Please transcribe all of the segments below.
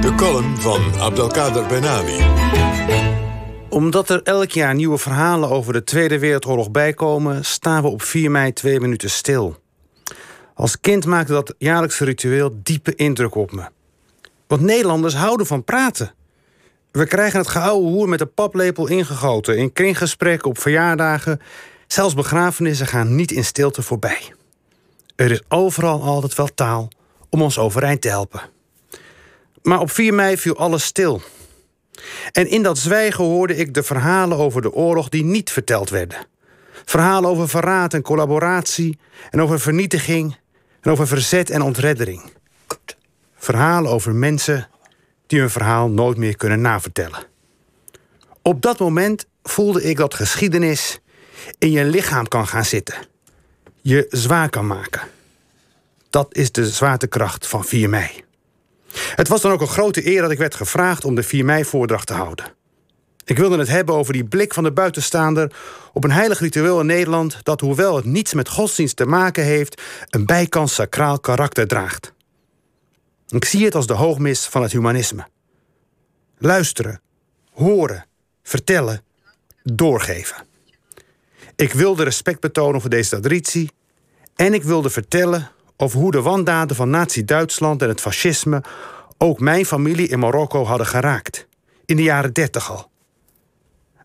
De column van Abdelkader Benali. Omdat er elk jaar nieuwe verhalen over de Tweede Wereldoorlog bijkomen, staan we op 4 mei twee minuten stil. Als kind maakte dat jaarlijkse ritueel diepe indruk op me. Want Nederlanders houden van praten. We krijgen het geouwe hoer met de paplepel ingegoten in kringgesprekken op verjaardagen. Zelfs begrafenissen gaan niet in stilte voorbij. Er is overal altijd wel taal om ons overeind te helpen. Maar op 4 mei viel alles stil. En in dat zwijgen hoorde ik de verhalen over de oorlog die niet verteld werden. Verhalen over verraad en collaboratie, en over vernietiging, en over verzet en ontreddering. Verhalen over mensen die hun verhaal nooit meer kunnen navertellen. Op dat moment voelde ik dat geschiedenis in je lichaam kan gaan zitten. Je zwaar kan maken. Dat is de zwaartekracht van 4 mei. Het was dan ook een grote eer dat ik werd gevraagd om de 4 mei-voordracht te houden. Ik wilde het hebben over die blik van de buitenstaander op een heilig ritueel in Nederland dat, hoewel het niets met godsdienst te maken heeft, een bijkans sacraal karakter draagt. Ik zie het als de hoogmis van het humanisme. Luisteren, horen, vertellen, doorgeven. Ik wilde respect betonen voor deze traditie en ik wilde vertellen over hoe de wandaden van Nazi-Duitsland en het fascisme ook mijn familie in Marokko hadden geraakt. In de jaren dertig al.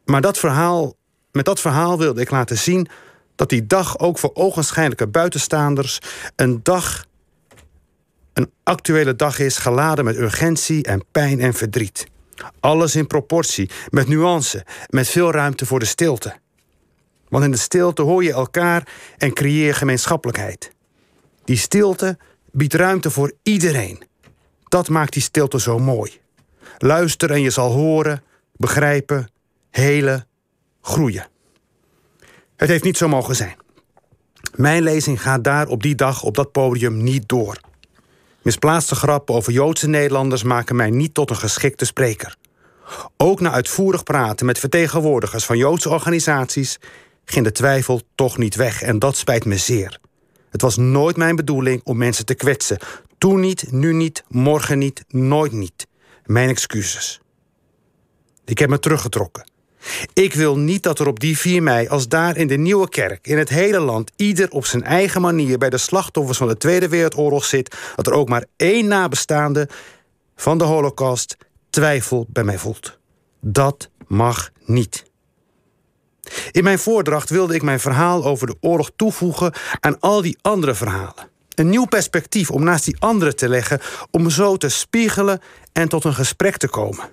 Maar dat verhaal, met dat verhaal wilde ik laten zien dat die dag ook voor ogenschijnlijke buitenstaanders een dag, een actuele dag is geladen met urgentie en pijn en verdriet. Alles in proportie, met nuance, met veel ruimte voor de stilte. Want in de stilte hoor je elkaar en creëer gemeenschappelijkheid. Die stilte biedt ruimte voor iedereen. Dat maakt die stilte zo mooi. Luister en je zal horen, begrijpen, helen, groeien. Het heeft niet zo mogen zijn. Mijn lezing gaat daar op die dag op dat podium niet door. Misplaatste grappen over Joodse Nederlanders maken mij niet tot een geschikte spreker. Ook na uitvoerig praten met vertegenwoordigers van Joodse organisaties ging de twijfel toch niet weg en dat spijt me zeer. Het was nooit mijn bedoeling om mensen te kwetsen. Toen niet, nu niet, morgen niet, nooit niet. Mijn excuses. Ik heb me teruggetrokken. Ik wil niet dat er op die 4 mei, als daar in de Nieuwe Kerk, in het hele land, ieder op zijn eigen manier bij de slachtoffers van de Tweede Wereldoorlog zit, dat er ook maar één nabestaande van de Holocaust twijfel bij mij voelt. Dat mag niet. In mijn voordracht wilde ik mijn verhaal over de oorlog toevoegen aan al die andere verhalen. Een nieuw perspectief om naast die andere te leggen, om zo te spiegelen en tot een gesprek te komen.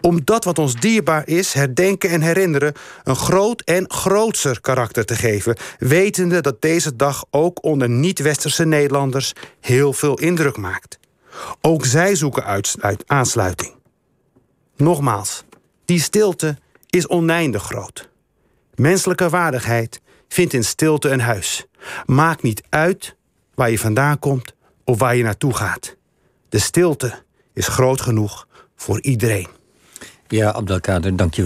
Om dat wat ons dierbaar is, herdenken en herinneren, een groot en grootser karakter te geven, wetende dat deze dag ook onder niet-westerse Nederlanders heel veel indruk maakt. Ook zij zoeken aansluiting. Nogmaals, die stilte is oneindig groot. Menselijke waardigheid vindt in stilte een huis. Maakt niet uit waar je vandaan komt of waar je naartoe gaat. De stilte is groot genoeg voor iedereen. Ja, Abdelkader, dank je